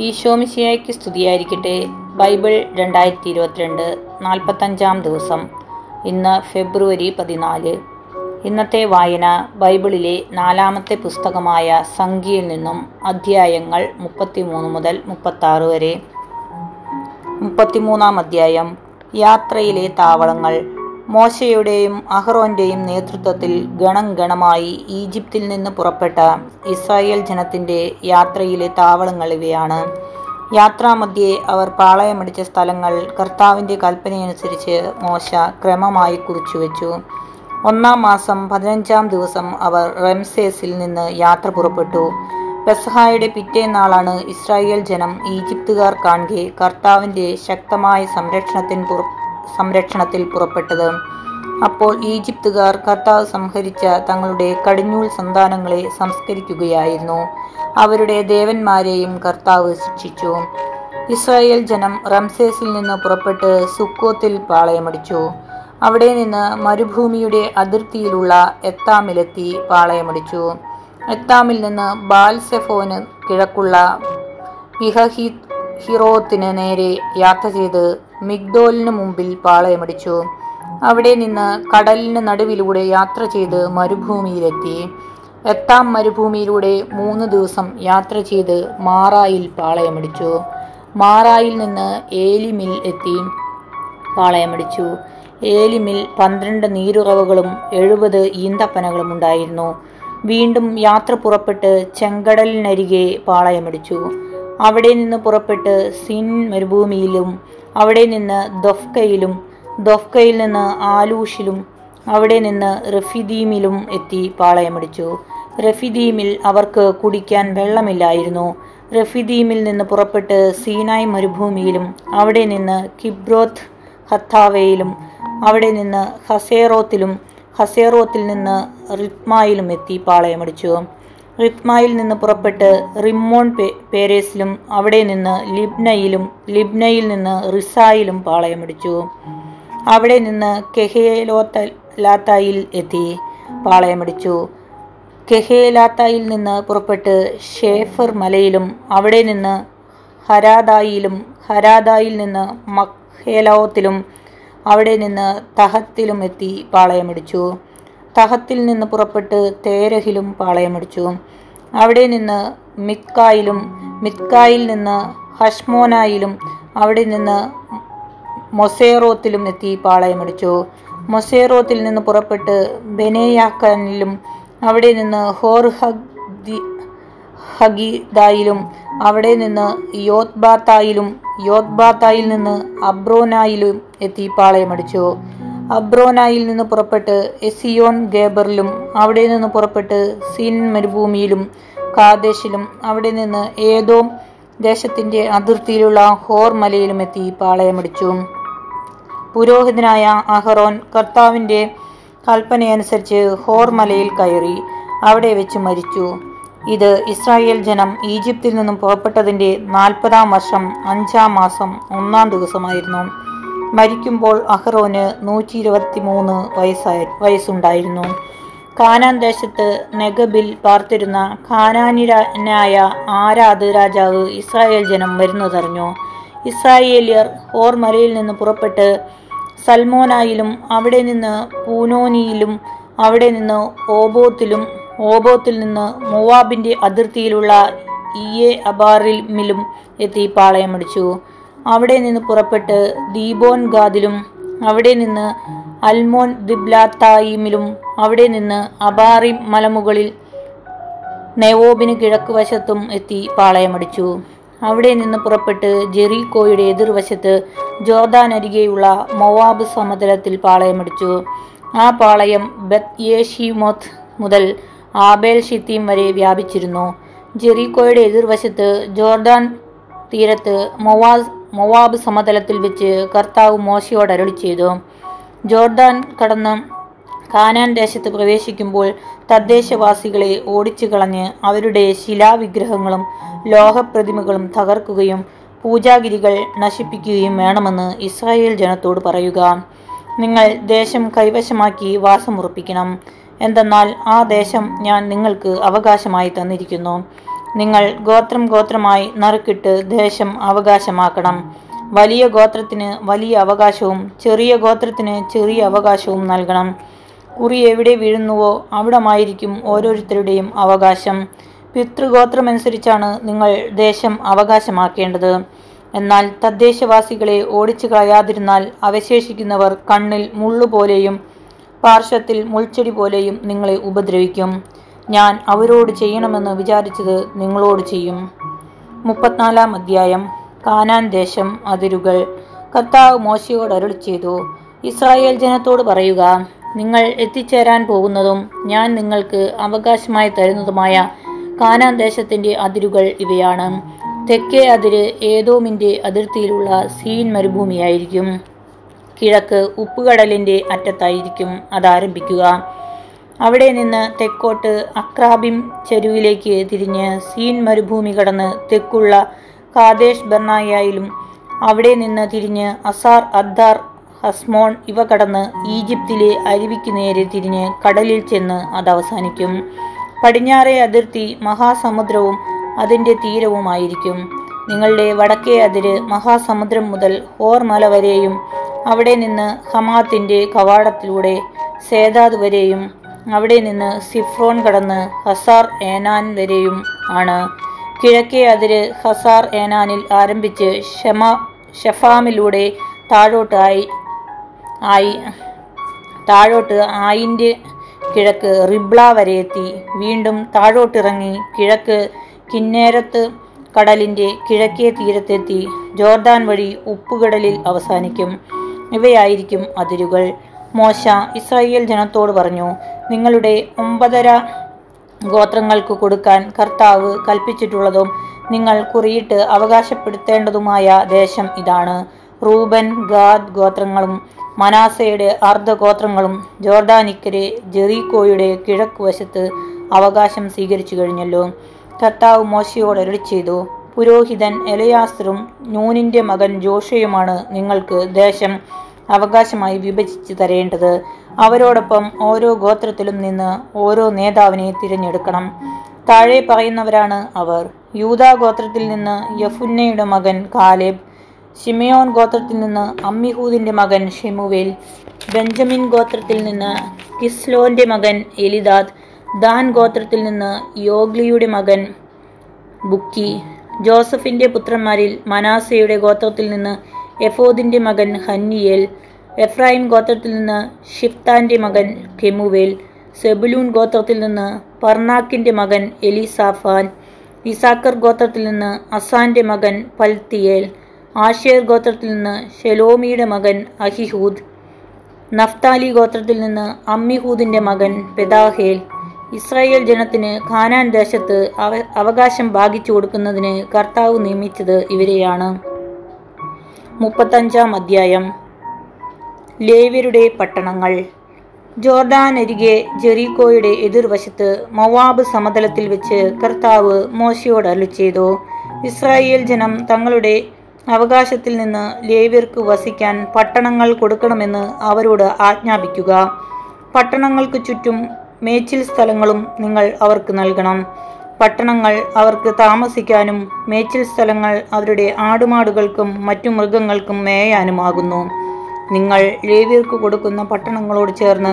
ഈശോമിശിയായ്ക്ക് സ്തുതിയായിരിക്കട്ടെ. ബൈബിൾ രണ്ടായിരത്തി ഇരുപത്തിരണ്ട് നാൽപ്പത്തഞ്ചാം ദിവസം. ഇന്ന് ഫെബ്രുവരി പതിനാല്. ഇന്നത്തെ വായന ബൈബിളിലെ നാലാമത്തെ പുസ്തകമായ സംഖ്യയിൽ നിന്നും അധ്യായങ്ങൾ മുപ്പത്തിമൂന്ന് മുതൽ മുപ്പത്താറ് വരെ. മുപ്പത്തിമൂന്നാം അധ്യായം. യാത്രയിലെ താവളങ്ങൾ. മോശയുടെയും അഹ്റോന്റെയും നേതൃത്വത്തിൽ ഗണം ഗണമായി ഈജിപ്തിൽ നിന്ന് പുറപ്പെട്ട ഇസ്രായേൽ ജനത്തിന്റെ യാത്രയിലെ താവളങ്ങൾ ഇവയാണ്. യാത്രാമധ്യേ അവർ പാളയമടിച്ച സ്ഥലങ്ങൾ കർത്താവിന്റെ കൽപ്പനയനുസരിച്ച് മോശ ക്രമമായി കുറിച്ചുവെച്ചു. ഒന്നാം മാസം പതിനഞ്ചാം ദിവസം അവർ റംസേസിൽ നിന്ന് യാത്ര പുറപ്പെട്ടു. പെസഹായുടെ പിറ്റേന്നാളാണ് ഇസ്രായേൽ ജനം ഈജിപ്തുകാർ കാണുകെ കർത്താവിന്റെ ശക്തമായ സംരക്ഷണത്തിന് പുറ സംരക്ഷണത്തിൽ പുറപ്പെട്ടത്. അപ്പോൾ ഈജിപ്തുകാർ കർത്താവ് സംഹരിച്ച തങ്ങളുടെ കടിഞ്ഞൂൽ സന്താനങ്ങളെ സംസ്കരിക്കുകയായിരുന്നു. അവരുടെ ദേവന്മാരെയും കർത്താവ് ശിക്ഷിച്ചു. ഇസ്രായേൽ ജനം റംസേസിൽ നിന്ന് പുറപ്പെട്ട് സുക്കോത്തിൽ പാളയമടിച്ചു. അവിടെ നിന്ന് മരുഭൂമിയുടെ അതിർത്തിയിലുള്ള എത്താമിലെത്തി പാളയമടിച്ചു. എത്താമിൽ നിന്ന് ബാൽസെഫോന് കിഴക്കുള്ള പിഹഹി ഹിറോത്തിന് നേരെ യാത്ര ചെയ്ത് മിഗ്ദോലിന് മുമ്പിൽ പാളയമടിച്ചു. അവിടെ നിന്ന് കടലിന് നടുവിലൂടെ യാത്ര ചെയ്ത് മരുഭൂമിയിലെത്തി. എത്താം മരുഭൂമിയിലൂടെ മൂന്ന് ദിവസം യാത്ര ചെയ്ത് മാറായിൽ പാളയമടിച്ചു. മാറായിൽ നിന്ന് ഏലിമിൽ എത്തി പാളയമടിച്ചു. ഏലിമിൽ പന്ത്രണ്ട് നീരുറവുകളും എഴുപത് ഈന്തപ്പനകളും ഉണ്ടായിരുന്നു. വീണ്ടും യാത്ര പുറപ്പെട്ട് ചെങ്കടലിനരികെ പാളയമടിച്ചു. അവിടെ നിന്ന് പുറപ്പെട്ട് സിൻ മരുഭൂമിയിലും അവിടെ നിന്ന് ദൊഫ്കയിലും ദൊഫ്കയിൽ നിന്ന് ആലൂഷിലും അവിടെ നിന്ന് റഫിദീമിലും എത്തി പാളയമടിച്ചു. റഫിദീമിൽ അവർക്ക് കുടിക്കാൻ വെള്ളമില്ലായിരുന്നു. റഫിദീമിൽ നിന്ന് പുറപ്പെട്ട് സീനായ് മരുഭൂമിയിലും അവിടെ നിന്ന് കിബ്രോത്ത് ഹത്താവയിലും അവിടെ നിന്ന് ഹസേറോത്തിലും ഹസേറോത്തിൽ നിന്ന് റിത്മായിലും എത്തി പാളയമടിച്ചു. റിത്മായിൽ നിന്ന് പുറപ്പെട്ട് റിമ്മോൺ പേരേസിലും അവിടെ നിന്ന് ലിബ്നയിലും ലിബ്നയിൽ നിന്ന് റിസായിലും പാളയമടിച്ചു. അവിടെ നിന്ന് കെഹേലോത്ത ലാത്തായിൽ എത്തി പാളയമടിച്ചു. കെഹേലാത്തായിൽ നിന്ന് പുറപ്പെട്ട് ഷേഫർ മലയിലും അവിടെ നിന്ന് ഹരാദായിലും ഹരാദായിൽ നിന്ന് മഖേലോത്തിലും അവിടെ നിന്ന് തഹത്തിലും എത്തി പാളയമടിച്ചു. തഹത്തിൽ നിന്ന് പുറപ്പെട്ട് തേരഹിലും പാളയമടിച്ചു. അവിടെ നിന്ന് മിത്കായിലും മിത്കായിൽ നിന്ന് ഹഷ്മോനായിലും അവിടെ നിന്ന് മൊസേറോത്തിലും എത്തി പാളയമടിച്ചു. മൊസേറോത്തിൽ നിന്ന് പുറപ്പെട്ട് ബെനേയാക്കാനിലും അവിടെ നിന്ന് ഹോർ ഹഗ്ദി ഹഗിദായിലും അവിടെ നിന്ന് യോത്ബാത്തായിലും യോത്ബാത്തായിൽ നിന്ന് അബ്രോനായിലും എത്തി പാളയമടിച്ചു. അബ്രോനായിൽ നിന്ന് പുറപ്പെട്ട് എസിയോൻ ഗേബറിലും അവിടെ നിന്ന് പുറപ്പെട്ട് സീൻ മരുഭൂമിയിലും കാദേശിലും അവിടെ നിന്ന് ഏതോ ദേശത്തിന്റെ അതിർത്തിയിലുള്ള ഹോർ മലയിലും എത്തി പാളയമടിച്ചു. പുരോഹിതനായ അഹറോൻ കർത്താവിന്റെ കൽപ്പനയനുസരിച്ച് ഹോർ മലയിൽ കയറി അവിടെ വെച്ച് മരിച്ചു. ഇത് ഇസ്രായേൽ ജനം ഈജിപ്തിൽ നിന്നും പുറപ്പെട്ടതിന്റെ നാൽപ്പതാം വർഷം അഞ്ചാം മാസം ഒന്നാം ദിവസമായിരുന്നു. മരിക്കുമ്പോൾ അഹ്റോന് നൂറ്റി ഇരുപത്തി മൂന്ന് വയസ്സായി വയസ്സുണ്ടായിരുന്നു. കാനാൻ ദേശത്ത് നെഗബിൽ പാർത്തിരുന്ന ഖാനാനിനായ ആരാദ് രാജാവ് ഇസ്രായേൽ ജനം വരുന്നതറിഞ്ഞു. ഇസ്രായേലിയർ ഹോർ മലയിൽ നിന്ന് പുറപ്പെട്ട് സൽമോനായിലും അവിടെ നിന്ന് പൂനോനിയിലും അവിടെ നിന്ന് ഓബോത്തിലും ഓബോത്തിൽ നിന്ന് മൊവാബിന്റെ അതിർത്തിയിലുള്ള ഇയെ അബാറിമിലും എത്തി പാളയമടിച്ചു. അവിടെ നിന്ന് പുറപ്പെട്ട് ദീബോൻ ഗാദിലും അവിടെ നിന്ന് അൽമോൻ ദിബ്ലാത്തായിമിലും അവിടെ നിന്ന് അബാറി മലമുകളിൽ നെവോബിന് കിഴക്ക് വശത്തും എത്തി പാളയമടിച്ചു. അവിടെ നിന്ന് പുറപ്പെട്ട് ജെറീക്കോയുടെ എതിർവശത്ത് ജോർദാൻ അരികെയുള്ള മൊവാബ് സമതലത്തിൽ പാളയമടിച്ചു. ആ പാളയം ബത്ത് യേഷിമോത്ത് മുതൽ ആബേൽ ഷിത്തീം വരെ വ്യാപിച്ചിരുന്നു. ജെറീക്കോയുടെ എതിർവശത്ത് ജോർദാൻ തീരത്ത് മൊവാസ് മൊവാബ് സമതലത്തിൽ വെച്ച് കർത്താവ് മോശയോട് അരളി ചെയ്തു. ജോർദാൻ കടന്ന് കാനാൻ ദേശത്ത് പ്രവേശിക്കുമ്പോൾ തദ്ദേശവാസികളെ ഓടിച്ചു കളഞ്ഞ് അവരുടെ ശിലാവിഗ്രഹങ്ങളും ലോഹപ്രതിമകളും തകർക്കുകയും പൂജാഗിരികൾ നശിപ്പിക്കുകയും വേണമെന്ന് ഇസ്രായേൽ ജനത്തോട് പറയുക. നിങ്ങൾ ദേശം കൈവശമാക്കി വാസമുറപ്പിക്കണം. എന്തെന്നാൽ ആ ദേശം ഞാൻ നിങ്ങൾക്ക് അവകാശമായി തന്നിരിക്കുന്നു. നിങ്ങൾ ഗോത്രം ഗോത്രമായി നറുക്കിട്ട് ദേശം അവകാശമാക്കണം. വലിയ ഗോത്രത്തിന് വലിയ അവകാശവും ചെറിയ ഗോത്രത്തിന് ചെറിയ അവകാശവും നൽകണം. കുറി എവിടെ വീഴുന്നുവോ അവിടമായിരിക്കും ഓരോരുത്തരുടെയും അവകാശം. പിതൃഗോത്രമനുസരിച്ചാണ് നിങ്ങൾ ദേശം അവകാശമാക്കേണ്ടത്. എന്നാൽ തദ്ദേശവാസികളെ ഓടിച്ചു കളയാതിരുന്നാൽ അവശേഷിക്കുന്നവർ കണ്ണിൽ മുള്ളുപോലെയും പാർശ്വത്തിൽ മുൾച്ചെടി പോലെയും നിങ്ങളെ ഉപദ്രവിക്കും. ഞാൻ അവരോട് ചെയ്യണമെന്ന് വിചാരിച്ചത് നിങ്ങളോട് ചെയ്യും. മുപ്പത്തിനാലാം അധ്യായം. കാനാൻ ദേശം അതിരുകൾ. കർത്താവ് മോശയോട് അരുൾ ചെയ്തു. ഇസ്രായേൽ ജനത്തോട് പറയുക നിങ്ങൾ എത്തിച്ചേരാൻ പോകുന്നതും ഞാൻ നിങ്ങൾക്ക് അവകാശമായി തരുന്നതുമായ കാനാൻ ദേശത്തിന്റെ അതിരുകൾ ഇവയാണ്. തെക്കേ അതിര് ഏതോമിന്റെ അതിർത്തിയിലുള്ള സീൻ മരുഭൂമിയായിരിക്കും. കിഴക്ക് ഉപ്പുകടലിന്റെ അറ്റത്തായിരിക്കും അതാരംഭിക്കുക. അവിടെ നിന്ന് തെക്കോട്ട് അക്രാബിം ചെരുവിലേക്ക് തിരിഞ്ഞ് സീൻ മരുഭൂമി കടന്ന് തെക്കുള്ള കാദേശ് ബർണായയിലും അവിടെ നിന്ന് തിരിഞ്ഞ് അസാർ അദ്ദാർ ഹസ്മോൺ ഇവ കടന്ന് ഈജിപ്തിലെ അരുവിക്ക് നേരെ തിരിഞ്ഞ് കടലിൽ ചെന്ന് അത് അവസാനിക്കും. പടിഞ്ഞാറേ അതിർത്തി മഹാസമുദ്രവും അതിന്റെ തീരവുമായിരിക്കും. നിങ്ങളുടെ വടക്കേ അതിര് മഹാസമുദ്രം മുതൽ ഹോർ മല വരെയും അവിടെ നിന്ന് ഹമാത്തിന്റെ കവാടത്തിലൂടെ സേതാദ് വരെയും അവിടെ നിന്ന് സിഫ്രോൺ കടന്ന് ഹസാർ ഏനാൻ വരെയും ആണ്. കിഴക്കേ അതിര് ഹസാർ ഏനാനിൽ ആരംഭിച്ച് ഷെമ ഷെഫാമിലൂടെ താഴോട്ട് ആയി ആയി താഴോട്ട് ആയിന്റെ കിഴക്ക് റിബ്ല വരെ എത്തി. വീണ്ടും താഴോട്ടിറങ്ങി കിഴക്ക് കിന്നേരത്ത് കടലിന്റെ കിഴക്കേ തീരത്തെത്തി. ജോർദാൻ വഴി ഉപ്പുകടലിൽ അവസാനിക്കും. ഇവയായിരിക്കും അതിരുകൾ. മോശ ഇസ്രായേൽ ജനത്തോട് പറഞ്ഞു നിങ്ങളുടെ ഒമ്പതര ഗോത്രങ്ങൾക്ക് കൊടുക്കാൻ കർത്താവ് കൽപ്പിച്ചിട്ടുള്ളതും നിങ്ങൾ കുറിയിട്ട് അവകാശപ്പെടുത്തേണ്ടതുമായ ദേശം ഇതാണ്. റൂബൻ ഗാദ് ഗോത്രങ്ങളും മനാസയുടെ അർദ്ധഗോത്രങ്ങളും ജോർഡാനിക്കരെ ജെറീക്കോയുടെ കിഴക്ക് വശത്ത് അവകാശം സ്വീകരിച്ചു കഴിഞ്ഞല്ലോ. കർത്താവ് മോശയോട് അരുളി ചെയ്തു പുരോഹിതൻ എലയാസറും നൂനിന്റെ മകൻ ജോഷയുമാണ് നിങ്ങൾക്ക് ദേശം അവകാശമായി വിഭജിച്ച് തരേണ്ടത്. അവരോടൊപ്പം ഓരോ ഗോത്രത്തിലും നിന്ന് ഓരോ നേതാവിനെ തിരഞ്ഞെടുക്കണം. താഴെ പറയുന്നവരാണ് അവർ. യൂതാ ഗോത്രത്തിൽ നിന്ന് യഫുന്നയുടെ മകൻ കാലേബ് ഷിമയോൻ ഗോത്രത്തിൽ നിന്ന് അമ്മിഹൂദിന്റെ മകൻ ഷെമുവേൽ ബെഞ്ചമിൻ ഗോത്രത്തിൽ നിന്ന് കിസ്ലോന്റെ മകൻ എലിദാദ് ദാൻ ഗോത്രത്തിൽ നിന്ന് യോഗ്ലിയുടെ മകൻ ബുക്കി ജോസഫിന്റെ പുത്രന്മാരിൽ മനാസയുടെ ഗോത്രത്തിൽ നിന്ന് എഫോദിന്റെ മകൻ ഹന്നിയേൽ എഫ്രായിം ഗോത്രത്തിൽ നിന്ന് ഷിഫ്താന്റെ മകൻ കെമുവേൽ സെബുലൂൺ ഗോത്രത്തിൽ നിന്ന് പർണാക്കിന്റെ മകൻ എലിസാഫാൻ ഇസാക്കർ ഗോത്രത്തിൽ നിന്ന് അസാന്റെ മകൻ പൽത്തിയേൽ ആഷേർ ഗോത്രത്തിൽ നിന്ന് ഷെലോമിയുടെ മകൻ അഹിഹൂദ് നഫ്താലി ഗോത്രത്തിൽ നിന്ന് അമ്മിഹൂദിന്റെ മകൻ പെദാഹേൽ. ഇസ്രായേൽ ജനത്തിന് ഖാനാൻ ദേശത്ത് അവ അവകാശം ഭാഗിച്ചു കൊടുക്കുന്നതിന് കർത്താവ് നിയമിച്ചത് ഇവരെയാണ്. മുപ്പത്തഞ്ചാം അധ്യായം. ലേവ്യരുടെ പട്ടണങ്ങൾ. ജോർദാൻ അരികെ ജെറീക്കോയുടെ എതിർവശത്ത് മൊവാബ് സമതലത്തിൽ വെച്ച് കർത്താവ് മോശയോട് ചെയ്തു ഇസ്രായേൽ ജനം തങ്ങളുടെ അവകാശത്തിൽ നിന്ന് ലേവ്യർക്ക് വസിക്കാൻ പട്ടണങ്ങൾ കൊടുക്കണമെന്ന് അവരോട് ആജ്ഞാപിക്കുക. പട്ടണങ്ങൾക്ക് ചുറ്റും മേച്ചിൽ സ്ഥലങ്ങളും നിങ്ങൾ അവർക്ക് നൽകണം. പട്ടണങ്ങൾ അവർക്ക് താമസിക്കാനും മേച്ചിൽ സ്ഥലങ്ങൾ അവരുടെ ആടുമാടുകൾക്കും മറ്റു മൃഗങ്ങൾക്കും മേയാനുമാകുന്നു. നിങ്ങൾ ലേവിയർക്ക് കൊടുക്കുന്ന പട്ടണങ്ങളോട് ചേർന്ന്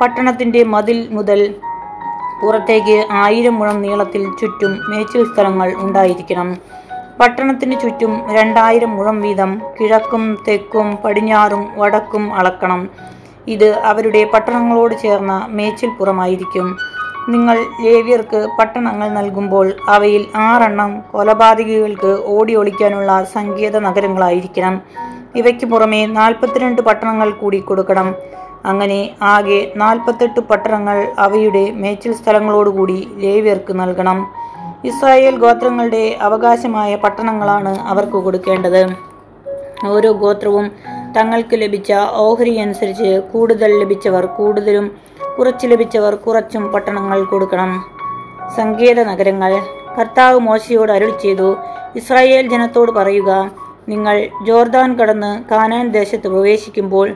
പട്ടണത്തിന്റെ മതിൽ മുതൽ പുറത്തേക്ക് ആയിരം മുഴം നീളത്തിൽ ചുറ്റും മേച്ചിൽ സ്ഥലങ്ങൾ ഉണ്ടായിരിക്കണം. പട്ടണത്തിന് ചുറ്റും രണ്ടായിരം മുഴം വീതം കിഴക്കും തെക്കും പടിഞ്ഞാറും വടക്കും അളക്കണം. ഇത് അവരുടെ പട്ടണങ്ങളോട് ചേർന്ന മേച്ചിൽപ്പുറമായിരിക്കും. നിങ്ങൾ ലേവ്യർക്ക് പട്ടണങ്ങൾ നൽകുമ്പോൾ അവയിൽ ആറെണ്ണം കൊലപാതകികൾക്ക് ഓടി ഒളിക്കാനുള്ള സങ്കേത നഗരങ്ങളായിരിക്കണം. ഇവയ്ക്ക് പുറമെ നാൽപ്പത്തിരണ്ട് പട്ടണങ്ങൾ കൂടി കൊടുക്കണം. അങ്ങനെ ആകെ നാൽപ്പത്തെട്ട് പട്ടണങ്ങൾ അവയുടെ മേച്ചിൽ സ്ഥലങ്ങളോടുകൂടി ലേവ്യർക്ക് നൽകണം. ഇസ്രായേൽ ഗോത്രങ്ങളുടെ അവകാശമായ പട്ടണങ്ങളാണ് അവർക്ക് കൊടുക്കേണ്ടത്. ഓരോ ഗോത്രവും തങ്ങൾക്ക് ലഭിച്ച ഓഹരി അനുസരിച്ച് കൂടുതൽ ലഭിച്ചവർ കൂടുതലും കുറച്ച് ലഭിച്ചവർ കുറച്ചും പട്ടണങ്ങൾ കൊടുക്കണം. സങ്കേത നഗരങ്ങൾ കർത്താവ് മോശയോട് അരുൾ ചെയ്തു. ഇസ്രായേൽ ജനത്തോട് പറയുക നിങ്ങൾ ജോർദാൻ കടന്ന് കാനാൻ ദേശത്ത് പ്രവേശിക്കുമ്പോൾ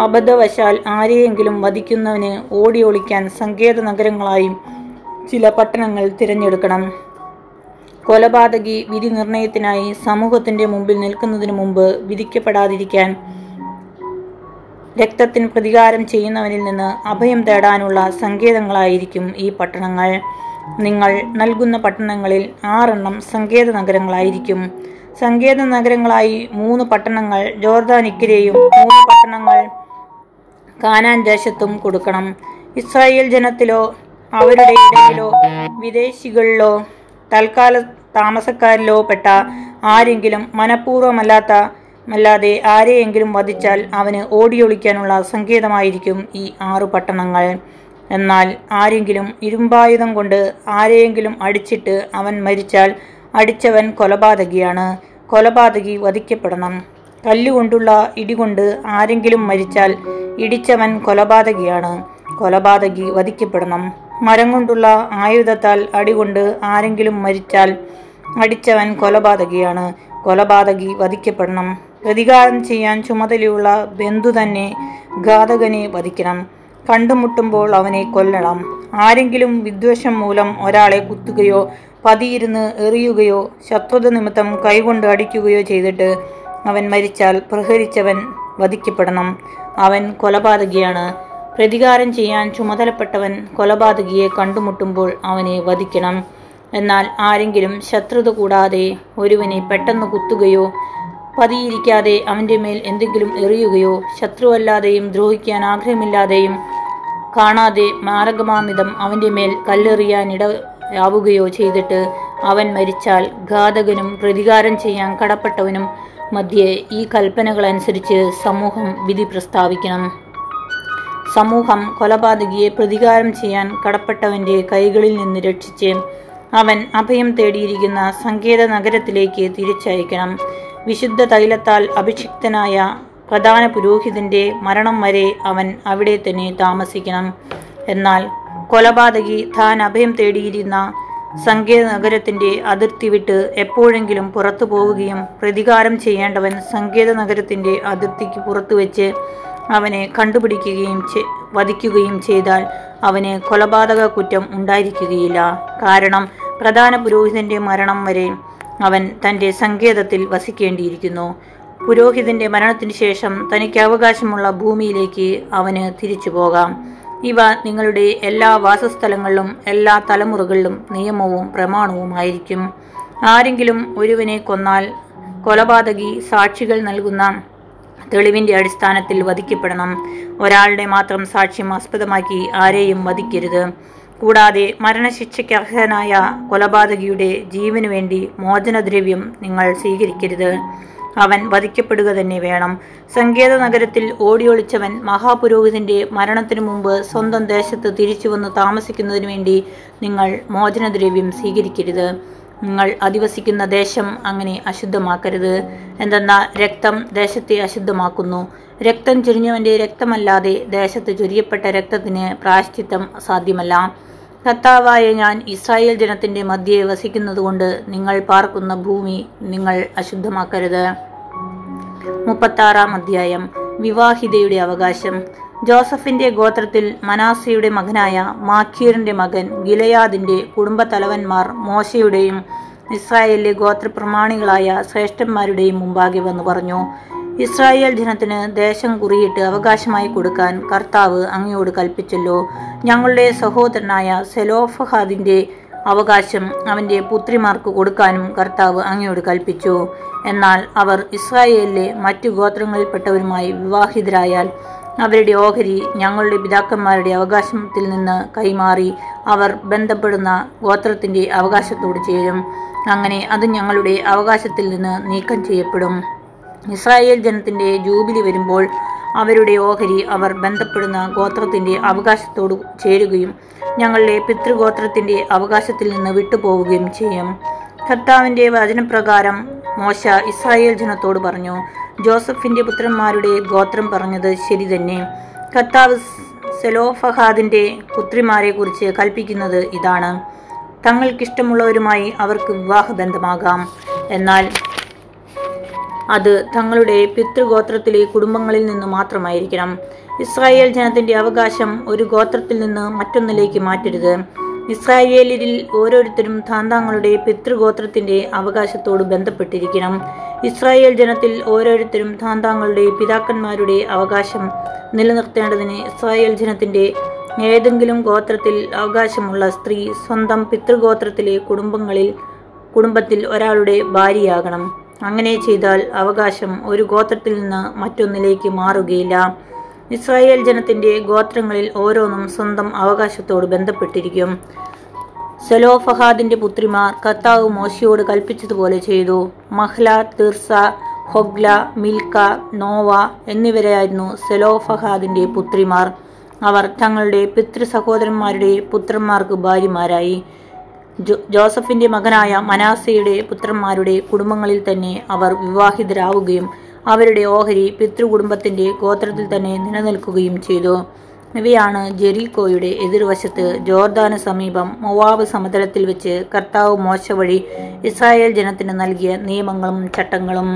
അബദ്ധവശാൽ ആരെയെങ്കിലും വധിക്കുന്നവന് ഓടി ഒളിക്കാൻ സങ്കേത നഗരങ്ങളായും ചില പട്ടണങ്ങൾ തിരഞ്ഞെടുക്കണം. കൊലപാതകി വിധി നിർണയത്തിനായി സമൂഹത്തിന്റെ മുമ്പിൽ നിൽക്കുന്നതിന് മുമ്പ് വിധിക്കപ്പെടാതിരിക്കാൻ രക്തത്തിന് പ്രതികാരം ചെയ്യുന്നവനിൽ നിന്ന് അഭയം തേടാനുള്ള സങ്കേതങ്ങളായിരിക്കും ഈ പട്ടണങ്ങൾ. നിങ്ങൾ നൽകുന്ന പട്ടണങ്ങളിൽ ആറെണ്ണം സങ്കേത നഗരങ്ങളായിരിക്കും. സങ്കേത നഗരങ്ങളായി മൂന്ന് പട്ടണങ്ങൾ ജോർദാനിക്കരെയും മൂന്ന് പട്ടണങ്ങൾ കാനാൻ ദേശത്തും കൊടുക്കണം. ഇസ്രായേൽ ജനത്തിലോ അവരുടെ ഇടയിലോ വിദേശികളിലോ തൽക്കാല താമസക്കാരിലോ പെട്ട ആരെങ്കിലും മനഃപൂർവമല്ലാത്ത അല്ലാതെ ആരെയെങ്കിലും വധിച്ചാൽ അവന് ഓടിയൊളിക്കാനുള്ള സങ്കേതമായിരിക്കും ഈ ആറു പട്ടണങ്ങൾ. എന്നാൽ ആരെങ്കിലും ഇരുമ്പായുധം കൊണ്ട് ആരെയെങ്കിലും അടിച്ചിട്ട് അവൻ മരിച്ചാൽ അടിച്ചവൻ കൊലപാതകിയാണ്. കൊലപാതകി വധിക്കപ്പെടണം. കല്ലുകൊണ്ടുള്ള ഇടികൊണ്ട് ആരെങ്കിലും മരിച്ചാൽ ഇടിച്ചവൻ കൊലപാതകിയാണ്. കൊലപാതകി വധിക്കപ്പെടണം. മരം കൊണ്ടുള്ള ആയുധത്താൽ അടികൊണ്ട് ആരെങ്കിലും മരിച്ചാൽ അടിച്ചവൻ കൊലപാതകിയാണ്. കൊലപാതകി വധിക്കപ്പെടണം. പ്രതികാരം ചെയ്യാൻ ചുമതലയുള്ള ബന്ധു തന്നെ ഘാതകനെ വധിക്കണം. കണ്ടുമുട്ടുമ്പോൾ അവനെ കൊല്ലണം. ആരെങ്കിലും വിദ്വേഷം മൂലം ഒരാളെ കുത്തുകയോ പതിയിരുന്ന് എറിയുകയോ ശത്രുത നിമിത്തം കൈകൊണ്ട് അടിക്കുകയോ ചെയ്തിട്ട് അവൻ മരിച്ചാൽ പ്രഹരിച്ചവൻ വധിക്കപ്പെടണം. അവൻ കൊലപാതകിയാണ്. പ്രതികാരം ചെയ്യാൻ ചുമതലപ്പെട്ടവൻ കൊലപാതകിയെ കണ്ടുമുട്ടുമ്പോൾ അവനെ വധിക്കണം. എന്നാൽ ആരെങ്കിലും ശത്രുത കൂടാതെ ഒരുവനെ പെട്ടെന്ന് കുത്തുകയോ പതിയിരിക്കാതെ അവന്റെ മേൽ എന്തെങ്കിലും എറിയുകയോ ശത്രുവല്ലാതെയും ദ്രോഹിക്കാൻ ആഗ്രഹമില്ലാതെയും കാണാതെ മാരകമാമിതം അവന്റെ മേൽ കല്ലെറിയാനിടയാവുകയോ ചെയ്തിട്ട് അവൻ മരിച്ചാൽ ഘാതകനും പ്രതികാരം ചെയ്യാൻ കടപ്പെട്ടവനും മധ്യേ ഈ കൽപ്പനകളനുസരിച്ച് സമൂഹം വിധി പ്രസ്താവിക്കണം. സമൂഹം കൊലപാതകിയെ പ്രതികാരം ചെയ്യാൻ കടപ്പെട്ടവന്റെ കൈകളിൽ നിന്ന് രക്ഷിച്ച് അവൻ അഭയം തേടിയിരിക്കുന്ന സങ്കേത നഗരത്തിലേക്ക് തിരിച്ചയക്കണം. വിശുദ്ധ തൈലത്താൽ അഭിഷിക്തനായ പ്രധാന പുരോഹിതന്റെ മരണം വരെ അവൻ അവിടെ തന്നെ താമസിക്കണം. എന്നാൽ കൊലപാതകി താൻ അഭയം തേടിയിരുന്ന സങ്കേത നഗരത്തിന്റെ അതിർത്തി വിട്ട് എപ്പോഴെങ്കിലും പുറത്തു പോവുകയും പ്രതികാരം ചെയ്യേണ്ടവൻ സങ്കേത നഗരത്തിന്റെ അതിർത്തിക്ക് പുറത്തു വെച്ച് അവനെ കണ്ടുപിടിക്കുകയും വധിക്കുകയും ചെയ്താൽ അവന് കൊലപാതക കുറ്റം ഉണ്ടായിരിക്കുകയില്ല. കാരണം പ്രധാന പുരോഹിതന്റെ മരണം വരെ അവൻ തന്റെ സങ്കേതത്തിൽ വസിക്കേണ്ടിയിരിക്കുന്നു. പുരോഹിതന്റെ മരണത്തിന് ശേഷം തനിക്ക് അവകാശമുള്ള ഭൂമിയിലേക്ക് അവന് തിരിച്ചു പോകാം. ഇവ നിങ്ങളുടെ എല്ലാ വാസസ്ഥലങ്ങളിലും എല്ലാ തലമുറകളിലും നിയമവും പ്രമാണവുമായിരിക്കും ആരെങ്കിലും ഒരുവനെ കൊന്നാൽ കൊലപാതകി സാക്ഷികൾ നൽകുന്ന തെളിവിന്റെ അടിസ്ഥാനത്തിൽ വധിക്കപ്പെടണം. ഒരാളുടെ മാത്രം സാക്ഷ്യം ആസ്പദമാക്കി ആരെയും വധിക്കരുത്. കൂടാതെ മരണശിക്ഷയ്ക്ക് അർഹനായ കൊലപാതകിയുടെ ജീവനു വേണ്ടി മോചനദ്രവ്യം നിങ്ങൾ സ്വീകരിക്കരുത്. അവൻ വധിക്കപ്പെടുക തന്നെ വേണം. സങ്കേത നഗരത്തിൽ ഓടിയൊളിച്ചവൻ മഹാപുരോഹിതന്റെ മരണത്തിനു മുമ്പ് സ്വന്തം ദേശത്ത് തിരിച്ചു വന്ന് താമസിക്കുന്നതിനു വേണ്ടി നിങ്ങൾ മോചനദ്രവ്യം സ്വീകരിക്കരുത്. നിങ്ങൾ അധിവസിക്കുന്ന ദേശം അങ്ങനെ അശുദ്ധമാക്കരുത്. എന്തെന്നാൽ രക്തം ദേശത്തെ അശുദ്ധമാക്കുന്നു. രക്തം ചൊരിഞ്ഞവന്റെ രക്തമല്ലാതെ ദേശത്ത് ചൊരിയപ്പെട്ട രക്തത്തിന് പ്രായശ്ചിത്തം സാധ്യമല്ല. കർത്താവായ ഞാൻ ഇസ്രായേൽ ജനത്തിന്റെ മധ്യേ വസിക്കുന്നതുകൊണ്ട് നിങ്ങൾ പാർക്കുന്ന ഭൂമി നിങ്ങൾ അശുദ്ധമാക്കരുത്. മുപ്പത്താറാം അധ്യായം. വിവാഹിതയുടെ അവകാശം. ജോസഫിന്റെ ഗോത്രത്തിൽ മനാസയുടെ മകനായ മാഖീറിന്റെ മകൻ ഗിലയാദിന്റെ കുടുംബത്തലവന്മാർ മോശയുടെയും ഇസ്രായേലിലെ ഗോത്രപ്രമാണികളായ ശ്രേഷ്ഠന്മാരുടെയും മുമ്പാകെ വന്നു പറഞ്ഞു ഇസ്രായേൽ ദിനത്തിന് ദേശം കുറിയിട്ട് അവകാശമായി കൊടുക്കാൻ കർത്താവ് അങ്ങയോട് കൽപ്പിച്ചല്ലോ. ഞങ്ങളുടെ സഹോദരനായ സെലോഫഹാദിന്റെ അവകാശം അവന്റെ പുത്രിമാർക്ക് കൊടുക്കാനും കർത്താവ് അങ്ങയോട് കൽപ്പിച്ചു. എന്നാൽ അവർ ഇസ്രായേലിലെ മറ്റു ഗോത്രങ്ങളിൽപ്പെട്ടവരുമായി വിവാഹിതരായാൽ അവരുടെ ഓഹരി ഞങ്ങളുടെ പിതാക്കന്മാരുടെ അവകാശത്തിൽ നിന്ന് കൈമാറി അവർ ബന്ധപ്പെടുന്ന ഗോത്രത്തിന്റെ അവകാശത്തോട് ചേരും. അങ്ങനെ അത് ഞങ്ങളുടെ അവകാശത്തിൽ നിന്ന് നീക്കം ചെയ്യപ്പെടും. ഇസ്രായേൽ ജനത്തിന്റെ ജൂബിലി വരുമ്പോൾ അവരുടെ ഓഹരി അവർ ബന്ധപ്പെടുന്ന ഗോത്രത്തിന്റെ അവകാശത്തോട് ചേരുകയും ഞങ്ങളുടെ പിതൃഗോത്രത്തിന്റെ അവകാശത്തിൽ നിന്ന് വിട്ടുപോവുകയും ചെയ്യും. കർത്താവിന്റെ വചനപ്രകാരം മോശ ഇസ്രായേൽ ജനത്തോട് പറഞ്ഞു ജോസഫിന്റെ പുത്രന്മാരുടെ ഗോത്രം പറഞ്ഞത് ശരി തന്നെ. കർത്താവ് സെലോഫഹാദിന്റെ പുത്രിമാരെ കുറിച്ച് കൽപ്പിക്കുന്നത് ഇതാണ്. തങ്ങൾക്കിഷ്ടമുള്ളവരുമായി അവർക്ക് വിവാഹബന്ധമാകാം. എന്നാൽ അത് തങ്ങളുടെ പിതൃഗോത്രത്തിലെ കുടുംബങ്ങളിൽ നിന്ന് മാത്രമായിരിക്കണം. ഇസ്രായേൽ ജനത്തിന്റെ അവകാശം ഒരു ഗോത്രത്തിൽ നിന്ന് മറ്റൊന്നിലേക്ക് മാറ്റരുത്. ഇസ്രായേലിൽ ഓരോരുത്തരും താന്താങ്ങളുടെ പിതൃഗോത്രത്തിന്റെ അവകാശത്തോട് ബന്ധപ്പെട്ടിരിക്കണം. ഇസ്രായേൽ ജനത്തിൽ ഓരോരുത്തരും താന്താങ്ങളുടെ പിതാക്കന്മാരുടെ അവകാശം നിലനിർത്തേണ്ടതിന് ഇസ്രായേൽ ജനത്തിന്റെ ഏതെങ്കിലും ഗോത്രത്തിൽ അവകാശമുള്ള സ്ത്രീ സ്വന്തം പിതൃഗോത്രത്തിലെ കുടുംബങ്ങളിൽ കുടുംബത്തിൽ ഒരാളുടെ ഭാര്യയാകണം. അങ്ങനെ ചെയ്താൽ അവകാശം ഒരു ഗോത്രത്തിൽ നിന്ന് മറ്റൊന്നിലേക്ക് മാറുകയില്ല. ഇസ്രായേൽ ജനത്തിന്റെ ഗോത്രങ്ങളിൽ ഓരോന്നും സ്വന്തം അവകാശത്തോട് ബന്ധപ്പെട്ടിരിക്കും. സെലോഫഹാദിന്റെ പുത്രിമാർ കർത്താവ് മോശിയോട് കൽപ്പിച്ചതുപോലെ ചെയ്തു. Mahlah Tirzah Hoglah Milcah Noah എന്നിവരായിരുന്നു സെലോഫഹാദിന്റെ പുത്രിമാർ. അവർ തങ്ങളുടെ പിതൃ സഹോദരന്മാരുടെ പുത്രന്മാർക്ക് ഭാര്യമാരായി. ജോസഫിന്റെ മകനായ മനാസയുടെ പുത്രന്മാരുടെ കുടുംബങ്ങളിൽ തന്നെ അവർ വിവാഹിതരാവുകയും അവരുടെ ഓഹരി പിതൃകുടുംബത്തിന്റെ ഗോത്രത്തിൽ തന്നെ നിലനിൽക്കുകയും ചെയ്തു. ഇവയാണ് ജെറിക്കോയുടെ എതിർവശത്ത് ജോർദാന് സമീപം മൊവാബ് സമതലത്തിൽ വെച്ച് കർത്താവ് മോശ വഴി ഇസ്രായേൽ ജനത്തിന് നൽകിയ നിയമങ്ങളും ചട്ടങ്ങളും.